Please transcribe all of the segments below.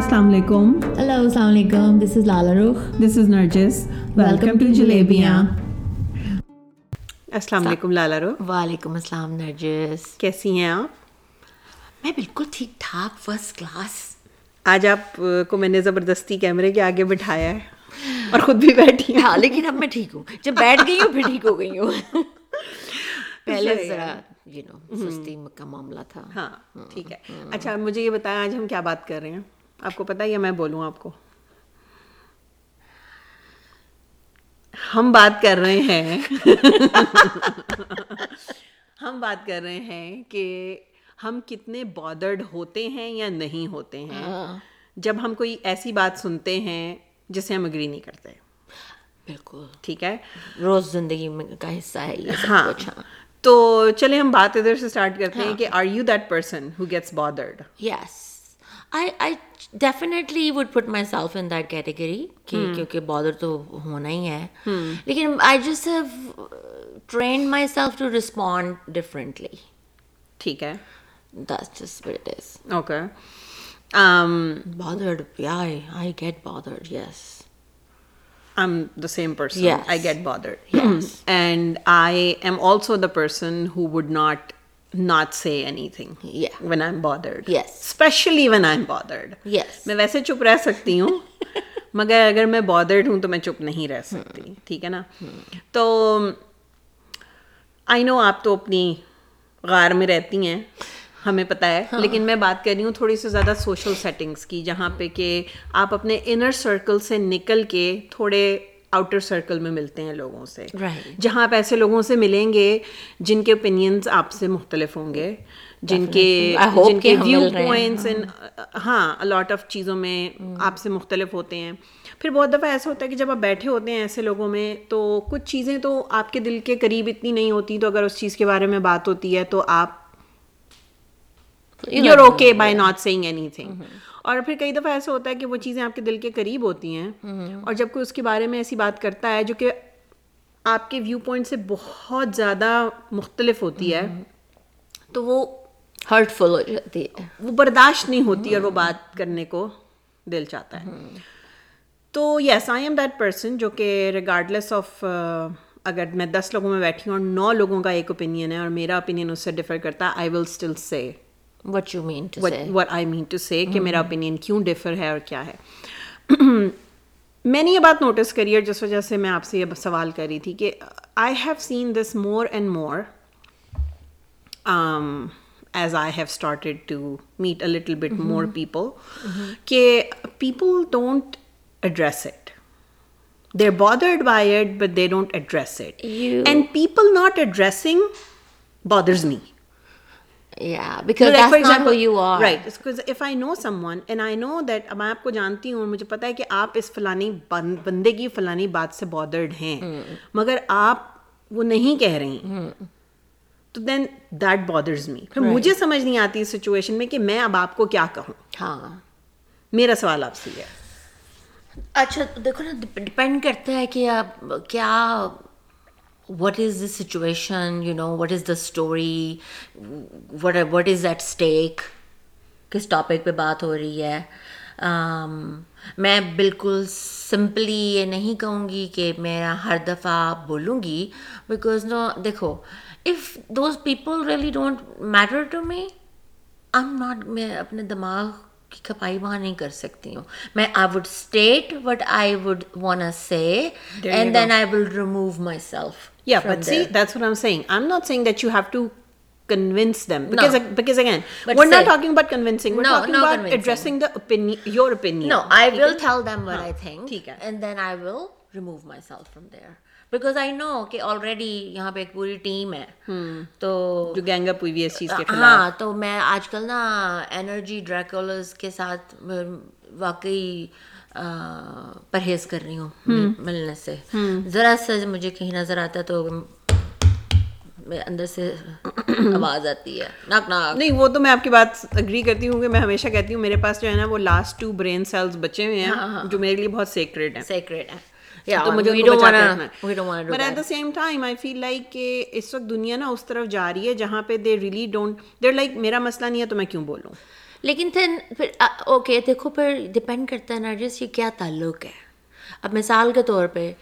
السلام علیکم ہیلو السلام علیکم this is Lala Rukh this is Nargis welcome to جلیبیاں السلام علیکم لالا رو وعلیکم السلام نرجس کیسی ہیں آپ؟ میں بالکل ٹھیک ٹھاک فرسٹ کلاس آج آپ کو میں نے زبردستی کیمرے کے آگے بٹھایا ہے اور خود بھی بیٹھی ہاں لیکن اب میں ٹھیک ہوں۔ جب بیٹھ گئی ہوں پھر ٹھیک ہو گئی ہوں۔ پہلے ذرا یو نو سستی کا معاملہ تھا۔ ہاں ٹھیک ہے۔ اچھا مجھے یہ بتائیں آج ہم کیا بات کر رہے ہیں؟ آپ کو پتا یا میں بولوں آپ کو؟ ہم بات کر رہے ہیں۔ ہم بات کر رہے ہیں کہ ہم کتنے بادرڈ ہوتے ہیں یا نہیں ہوتے ہیں۔ جب ہم کوئی ایسی بات سنتے ہیں جسے ہم اگری نہیں کرتے۔ بالکل۔ ٹھیک ہے؟ روز زندگی کا حصہ ہے یہ ہاں۔ تو چلے ہم بات ادھر سے اسٹارٹ کرتے ہیں کہ are you that person who gets bothered yes I I definitely would put myself in that category کیونکہ بادر تو ہونا ہی ہے لیکن I just have trained myself to respond differently ٹھیک ہے just what it is okay bothered yeah I, I get bothered yes I'm the same person. Yes. I get bothered. Yes. and I am also the person who would not not say anything Yeah. when I'm bothered. Yes. Especially when I'm bothered. yes میں ویسے چپ رہ سکتی ہوں مگر اگر میں bothered ہوں تو میں چپ نہیں رہ سکتی ٹھیک ہے نا تو آئی نو آپ تو اپنی غار میں رہتی ہیں ہمیں پتہ ہے لیکن میں بات کر رہی ہوں تھوڑی سی زیادہ سوشل سیٹنگس کی جہاں پہ کہ آپ اپنے انر سرکل سے نکل کے تھوڑے آؤٹر سرکل میں ملتے ہیں لوگوں سے۔ Right. جہاں آپ ایسے لوگوں سے ملیں گے جن کے اوپینینس آپ سے مختلف ہوں گے جن کے جن کے ویو. پوائنٹس ہاں الاٹ آف چیزوں میں آپ سے مختلف ہوتے ہیں۔ پھر بہت دفعہ ایسا ہوتا ہے کہ جب آپ بیٹھے ہوتے ہیں ایسے لوگوں میں تو کچھ چیزیں تو آپ کے دل کے قریب اتنی نہیں ہوتی تو اگر اس چیز کے بارے میں بات ہوتی ہے تو آپ you're okay by not seeing anything اور پھر کئی دفعہ ایسا ہوتا ہے کہ وہ چیزیں آپ کے دل کے قریب ہوتی ہیں اور جب کوئی اس کے بارے میں ایسی بات کرتا ہے جو کہ آپ کے ویو پوائنٹ سے بہت زیادہ مختلف ہوتی ہے تو وہ ہرٹ فل ہو جاتی ہے۔ وہ برداشت نہیں ہوتی اور وہ بات کرنے کو دل چاہتا ہے۔ تو yes I am that person جو کہ ریگارڈلیس آف اگر میں دس لوگوں میں بیٹھی ہوں اور نو لوگوں کا ایک اوپینین ہے اور میرا اوپینین اس سے ڈفر کرتا ہے I will still say what you mean what I mean to say کہ میرا اوپینین کیوں ڈفر ہے اور کیا ہے میں نے یہ بات نوٹس کری اور جس وجہ سے میں آپ سے یہ سوال کر رہی تھی کہ I have seen this more and more as I have started to meet a little bit more people کہ people don't address it they are bothered by it but they don't address it and people not addressing bothers me yeah because that's not who you are. Right if I know someone and I know that میں آپ کو جانتی ہوں مجھے پتا ہے کہ آپ اس فلانی بندے کی فلانی بات سے بادرڈ ہیں مگر آپ وہ نہیں کہہ رہی تو دین دیٹ بادرز می پھر مجھے سمجھ نہیں آتی اس سچویشن میں کہ میں اب آپ کو کیا کہوں ہاں میرا سوال آپ سے یہ ہے اچھا دیکھو نا ڈپینڈ کرتا ہے کہ آپ کیا what is the situation you know what is the story what what is at stake کس ٹاپک پہ بات ہو رہی ہے میں بالکل سمپلی یہ نہیں کہوں گی کہ میں ہر دفعہ بولوں گی بیکاز نو دیکھو if those people really don't matter to me I am not میں اپنے دماغ کی کھپائی وہاں نہیں کر سکتی ہوں۔ میں I would state what I would want say and then I will remove myself yeah but see that's what am saying I am not saying that you have to convince them because because again what not talking about convincing what not talking about addressing the opinion your opinion no I will tell them what I think ٹھیک ہے and then I will remove myself from there Because I know کہ already یہاں پہ ایک پوری team ہے تو جو گینگ اپ ہوئی چیز کے ہاں تو میں آج کل نا انرجی ڈریکولرز کے ساتھ واقعی پرہیز کر رہی ہوں ملنے سے ذرا سا مجھے کہیں نظر آتا تو اندر سے آواز آتی ہے ناک ناک نہیں وہ تو میں آپ کی بات اگری کرتی ہوں کہ میں ہمیشہ کہتی ہوں میرے پاس جو ہے نا وہ لاسٹ ٹو برین سیلز بچے ہوئے ہیں جو میرے لیے بہت سیکریٹ ہیں سیکریٹ ہے تو مجھے but at the same time I feel like کہ اس وقت دنیا نا اس طرف جا رہی ہے جہاں پہ they really don't there like میرا مسئلہ نہیں ہے تو میں کیوں بولوں لیکن پھر اوکے دیکھو پھر ڈپینڈ کرتا ہے نرجس یہ کیا تعلق ہے اب مثال کے طور پہ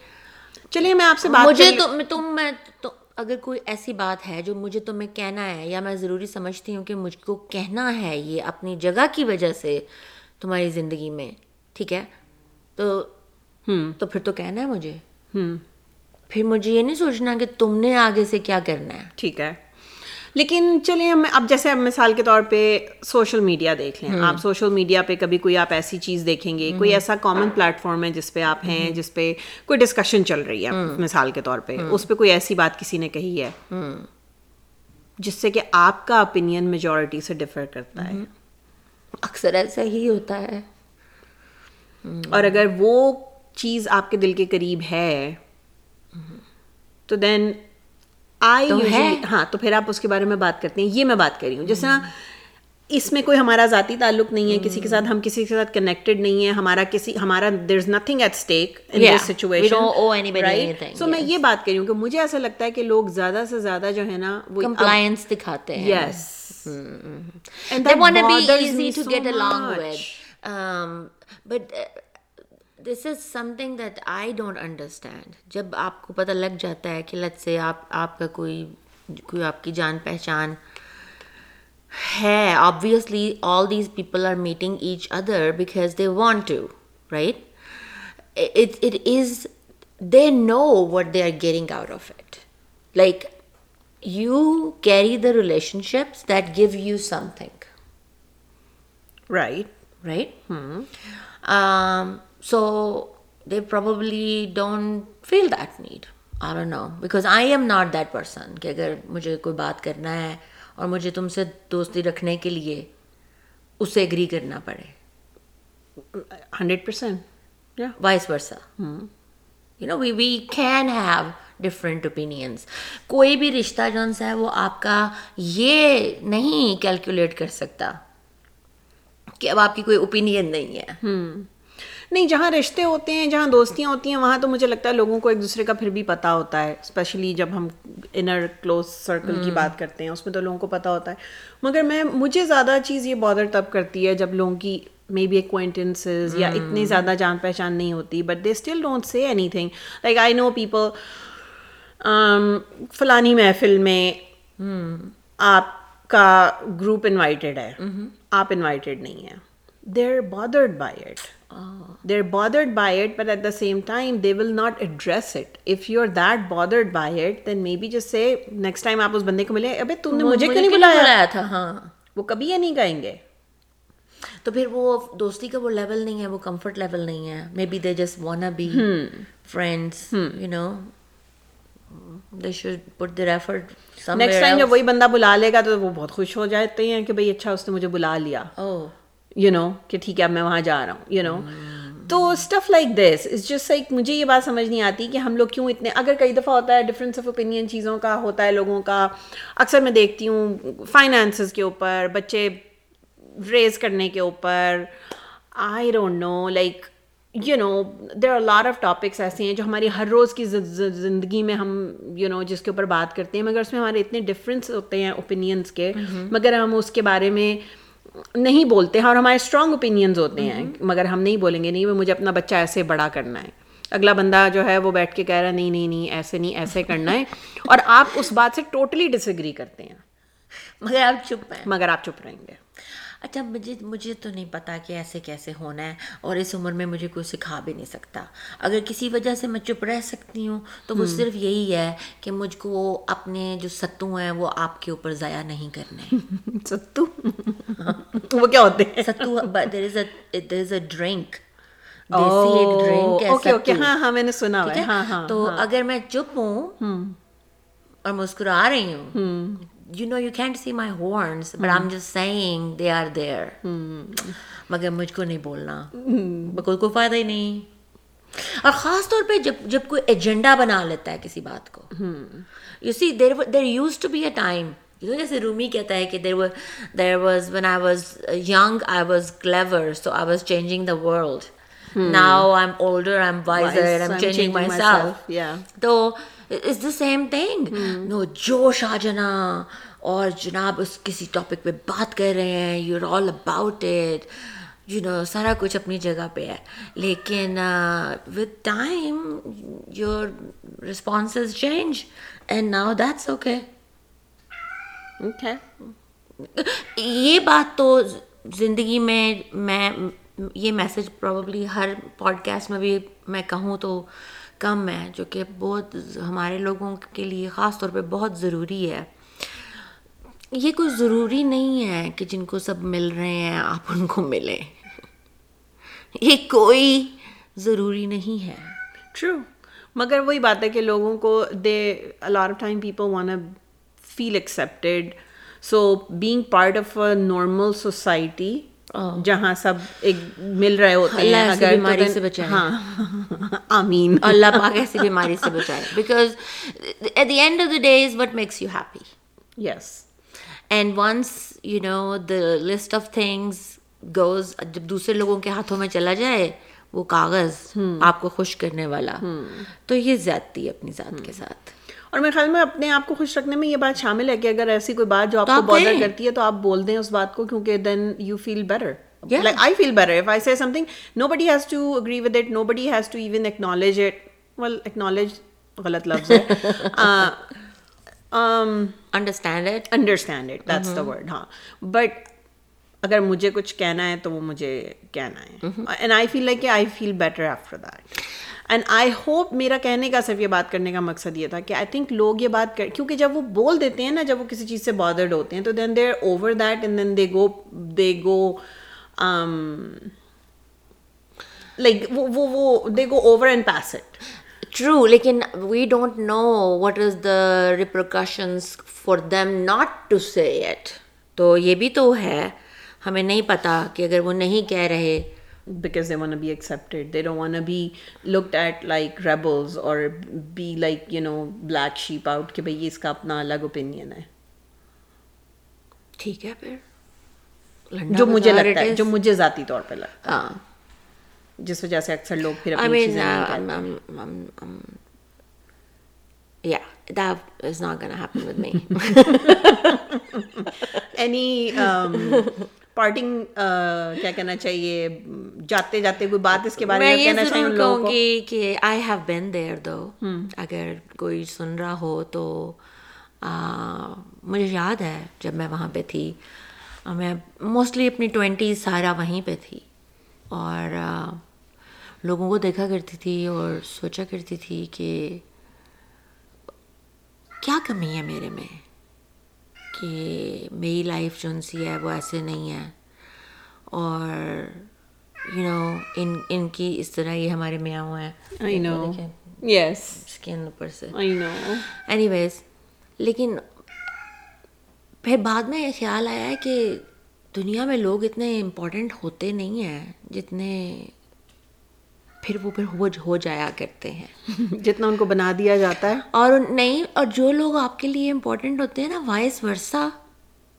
چلیے میں آپ سے بات مجھے تو تم میں تو اگر کوئی ایسی بات ہے جو مجھے تمہیں کہنا ہے یا میں ضروری سمجھتی ہوں کہ مجھ کو کہنا ہے یہ اپنی جگہ کی وجہ سے تمہاری زندگی میں ٹھیک ہے تو تو پھر تو کہنا ہے مجھے۔ پھر مجھے یہ نہیں سوچنا کہ تم نے آگے سے کیا کرنا ہے۔ ٹھیک ہے۔ لیکن چلیے ہم اب جیسے اب مثال کے طور پہ سوشل میڈیا دیکھ لیں۔ آپ سوشل میڈیا پہ کبھی کوئی آپ ایسی چیز دیکھیں گے کوئی ایسا کامن پلیٹ فارم ہے جس پہ آپ ہیں جس پہ کوئی ڈسکشن چل رہی ہے مثال کے طور پہ۔ اس پہ کوئی ایسی بات کسی نے کہی ہے؟ جس سے کہ آپ کا اوپینین میجورٹی سے ڈفر کرتا ہے۔ اکثر ایسا ہی ہوتا ہے۔ اور اگر وہ چیز آپ کے دل کے قریب ہے۔ تو دین آئی ہاں تو پھر آپ اس کے بارے میں بات کرتے ہیں۔ یہ میں بات کر رہی ہوں۔ جیسے نا اس میں کوئی ہمارا ذاتی تعلق نہیں ہے کسی کے ساتھ ہم کسی کے ساتھ کنیکٹڈ نہیں ہے ہمارا کسی ہمارا there is nothing at stake in this situation so میں یہ بات کر رہی ہوں کہ مجھے ایسا لگتا ہے کہ لوگ زیادہ سے زیادہ جو ہے نا وہ کمپلائنس دکھاتے ہیں۔ Yes but this is something that I don't understand جب آپ کو پتہ لگ جاتا ہے کہ لت سے آپ آپ کا کوئی کوئی آپ کی جان پہچان ہے obviously all these people are meeting each other because they want to right it is they know what they are getting out of it like you carry the relationships that give you something right right so they probably don't feel that need or no because I am not that person کہ اگر مجھے کوئی بات کرنا ہے اور مجھے تم سے دوستی رکھنے کے لیے اسے اگری کرنا پڑے hundred percent vice versa you know we we can have different opinions کوئی بھی رشتہ سا ہے وہ آپ کا یہ نہیں کیلکولیٹ کر سکتا کہ اب آپ کی کوئی اوپینین نہیں ہے نہیں جہاں رشتے ہوتے ہیں جہاں دوستیاں ہوتی ہیں وہاں تو مجھے لگتا ہے لوگوں کو ایک دوسرے کا پھر بھی پتہ ہوتا ہے۔ اسپیشلی جب ہم انر کلوز سرکل کی بات کرتے ہیں اس میں تو لوگوں کو پتہ ہوتا ہے۔ مگر میں مجھے زیادہ چیز یہ بادر تب کرتی ہے جب لوگوں کی مے بی ایکوائنٹنسز یا اتنی زیادہ جان پہچان نہیں ہوتی۔ But they still don't say anything like I know people فلانی محفل میں آپ کا گروپ انوائٹیڈ ہے۔ آپ انوائٹیڈ نہیں ہیں۔ They are bothered by it they are bothered by it but at the same time they will not address it if you are that bothered by it then maybe جس سے next time آپ اس بندے کو ملے ابھی تم نے مجھے کیوں نہیں بلایا تھا ہاں وہ کبھی یہ نہیں کہیں گے تو پھر وہ دوستی کا وہ لیول نہیں ہے وہ کمفرٹ لیول نہیں ہے maybe they just want be friends you know they should put their effort next time جب وہی بندہ بلا لے گا تو وہ بہت خوش ہو جاتے ہیں کہ بھائی اچھا اس نے مجھے بلا لیا یو نو کہ ٹھیک ہے اب میں وہاں جا رہا ہوں یو نو تو stuff like this is just like مجھے یہ بات سمجھ نہیں آتی کہ ہم لوگ کیوں اتنے اگر کئی دفعہ ہوتا ہے ڈفرینس آف اوپینین چیزوں کا ہوتا ہے لوگوں کا اکثر میں دیکھتی ہوں فائنانسز کے اوپر بچے ریز کرنے کے اوپر I don't know like you know there are lot of topics ایسے ہیں جو ہماری ہر روز کی زندگی میں ہم یو نو جس کے اوپر بات کرتے ہیں مگر اس میں ہمارے اتنے ڈفرینس ہوتے ہیں اوپینینس کے مگر ہم اس کے بارے میں نہیں بولتے ہیں اور ہمارے اسٹرانگ اوپینینز ہوتے ہیں مگر ہم نہیں بولیں گے نہیں وہ مجھے اپنا بچہ ایسے بڑا کرنا ہے۔ اگلا بندہ جو ہے وہ بیٹھ کے کہہ رہا نہیں نہیں نہیں ایسے نہیں ایسے کرنا ہے۔ اور آپ اس بات سے ٹوٹلی ڈس ایگری کرتے ہیں۔ مگر آپ چپ ہیں۔ مگر آپ چپ رہیں گے۔ اچھا مجھے مجھے تو نہیں پتا کہ ایسے کیسے ہونا ہے اور اس عمر میں مجھے کوئی سکھا بھی نہیں سکتا۔ اگر کسی وجہ سے میں چپ رہ سکتی ہوں تو وہ صرف یہی ہے کہ مجھ کو اپنے جو ستو ہیں وہ آپ کے اوپر ضائع نہیں کرنے۔ ستو؟ وہ کیا ہوتے ہیں؟ ستو دیر از اے دیر از اے ڈرنک ہاں ہاں تو اگر میں چپ ہوں اور مسکرا رہی ہوں۔ You know you can't see my horns but I am just saying they are there مگر مجھ کو نہیں بولنا۔ کوئی کوئی فائدہ ہی نہیں۔ اور خاص طور پہ جب جب کوئی ایجنڈا بنا لیتا ہے کسی بات کو۔ You see there there used to be a time جیسے رومی کہتا ہے کہ there there was when I was young I was clever so I was changing the world now I am older I am wiser I am changing myself تو is the same thing نو جوش آ جانا اور جناب اس کسی topic پہ بات کر رہے ہیں you are all about it you know سارا کچھ اپنی جگہ پہ ہے لیکن with time your responses change and now that's okay. یہ بات تو زندگی میں میں یہ میسج پروبلی ہر پوڈ کاسٹ میں بھی میں کہوں تو کم ہے، جو کہ بہت ہمارے لوگوں کے لیے خاص طور پہ بہت ضروری ہے۔ یہ کوئی ضروری نہیں ہے کہ جن کو سب مل رہے ہیں، آپ ان کو ملیں۔ یہ کوئی ضروری نہیں ہے۔ ٹرو مگر وہی بات ہے کہ لوگوں کو they a lot of time people want feel accepted so being part of a normal society جہاں سب ایک مل رہے ہوتے ہیں اگر بیماری سے بچائے ہاں۔ آمین۔ اللہ پاک ایسی بیماری سے بچائے because at the end of the day is what makes you happy yes and once you know the list of things goes جب دوسرے لوگوں کے ہاتھوں میں چلا جائے وہ کاغذ آپ کو خوش کرنے والا۔ تو یہ زیادتی ہے اپنی ذات کے ساتھ۔ اور میرے خیال میں اپنے آپ کو خوش رکھنے میں یہ بات شامل ہے کہ اگر ایسی کوئی بات جو آپ کو بادر۔ کرتی ہے تو آپ بول دیں اس بات کو کیونکہ then you feel better. Like I feel better if I say something nobody has to agree with it nobody has to even acknowledge it well acknowledge غلط لفظ ہے. Understand it understand it that's the word ہاں. But اگر مجھے کچھ کہنا ہے تو وہ مجھے کہنا ہے. And I feel like I feel better after that and I hope میرا کہنے کا صرف یہ بات کرنے کا مقصد یہ تھا کہ آئی تھنک لوگ یہ بات کر کیونکہ جب وہ بول دیتے ہیں نا، جب وہ کسی چیز سے بادرڈ ہوتے ہیں، تو then they are over that and then they go they go like وہ وہ they go over and pass it true لیکن we don't know what is the repercussions for them not to say it تو یہ بھی تو ہے، ہمیں نہیں پتا کہ اگر وہ نہیں کہہ رہے because they want to be accepted. They don't want to be looked at like rebels or be like, you know, black sheep out کہ بھئی اس کا اپنا الگ opinion ہے ٹھیک ہے پھر جو مجھے لگتا ہے جو مجھے ذاتی طور پہ لگتا ہاں ہے جس وجہ سے اکثر لوگ پھر I اپنی mean, چیزیں نہیں uh, کہتے um, um, um, um, yeah, that is not gonna happen with me. Any parting کیا کہنا چاہیے جاتے جاتے کوئی بات اس کے بارے میں کہنا چاہیے کہوں گی کہ آئی ہیو بین دیئر دو اگر کوئی سن رہا ہو تو مجھے یاد ہے جب میں وہاں پہ تھی میں موسٹلی اپنی ٹوینٹی سارا وہیں پہ تھی اور لوگوں کو دیکھا کرتی تھی اور سوچا کرتی تھی کہ کیا کمی ہے میرے میں کہ میری لائف جو سی ہے وہ ایسے نہیں ہے۔ اور یو نو ان ان کی اس طرح یہ ہمارے میاں ہوئے ہیں آئی نو یس اسکن اوپر سے۔ آئی نو اینی ویز لیکن پھر بعد میں یہ خیال آیا ہے کہ دنیا میں لوگ اتنے امپورٹنٹ ہوتے نہیں ہیں جتنے پھر وہ پھر ہو ہو جایا کرتے ہیں۔ جتنا ان کو بنا دیا جاتا ہے۔ اور نہیں اور جو لوگ آپ کے لیے امپورٹنٹ ہوتے ہیں نا وائس ورثہ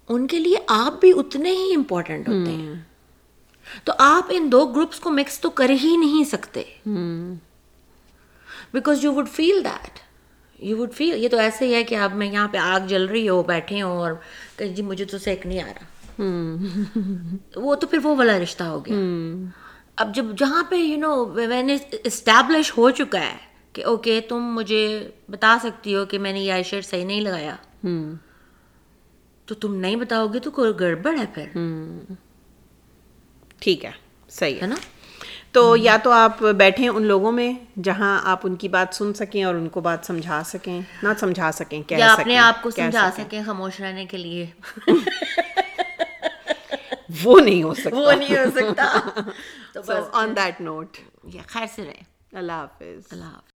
ان کے لیے آپ بھی اتنے ہی امپورٹنٹ ہوتے ہیں۔ تو آپ ان دو گروپس کو مکس تو کر ہی نہیں سکتے۔ Because you would feel that you would feel یہ تو ایسے ہی ہے کہ اب میں یہاں پہ آگ جل رہی ہو بیٹھے ہوں اور کہ جی مجھے تو سیک نہیں آ رہا۔ وہ تو پھر وہ والا رشتہ ہو گیا۔ اب جب جہاں پہ یو نو وین اسٹیبلش ہو چکا ہے کہ اوکے تم مجھے بتا سکتی ہو کہ میں نے یہ آئی شرٹ صحیح نہیں لگایا. تو تم نہیں بتاؤ گے تو کوئی گڑبڑ ہے پھر. ٹھیک ہے. صحیح ہے. نا؟ تو یا تو آپ بیٹھیں ان لوگوں میں جہاں آپ ان کی بات سن سکیں اور ان کو بات سمجھا سکیں نہ سمجھا سکیں کہہ یا سکیں اپنے آپ کو سمجھا۔ سکیں خاموش رہنے کے لیے. وہ نہیں ہو سکتا۔ وہ نہیں ہو سکتا۔ تو آن دیٹ نوٹ خیر سے رہے۔ اللہ حافظ۔ اللہ حافظ۔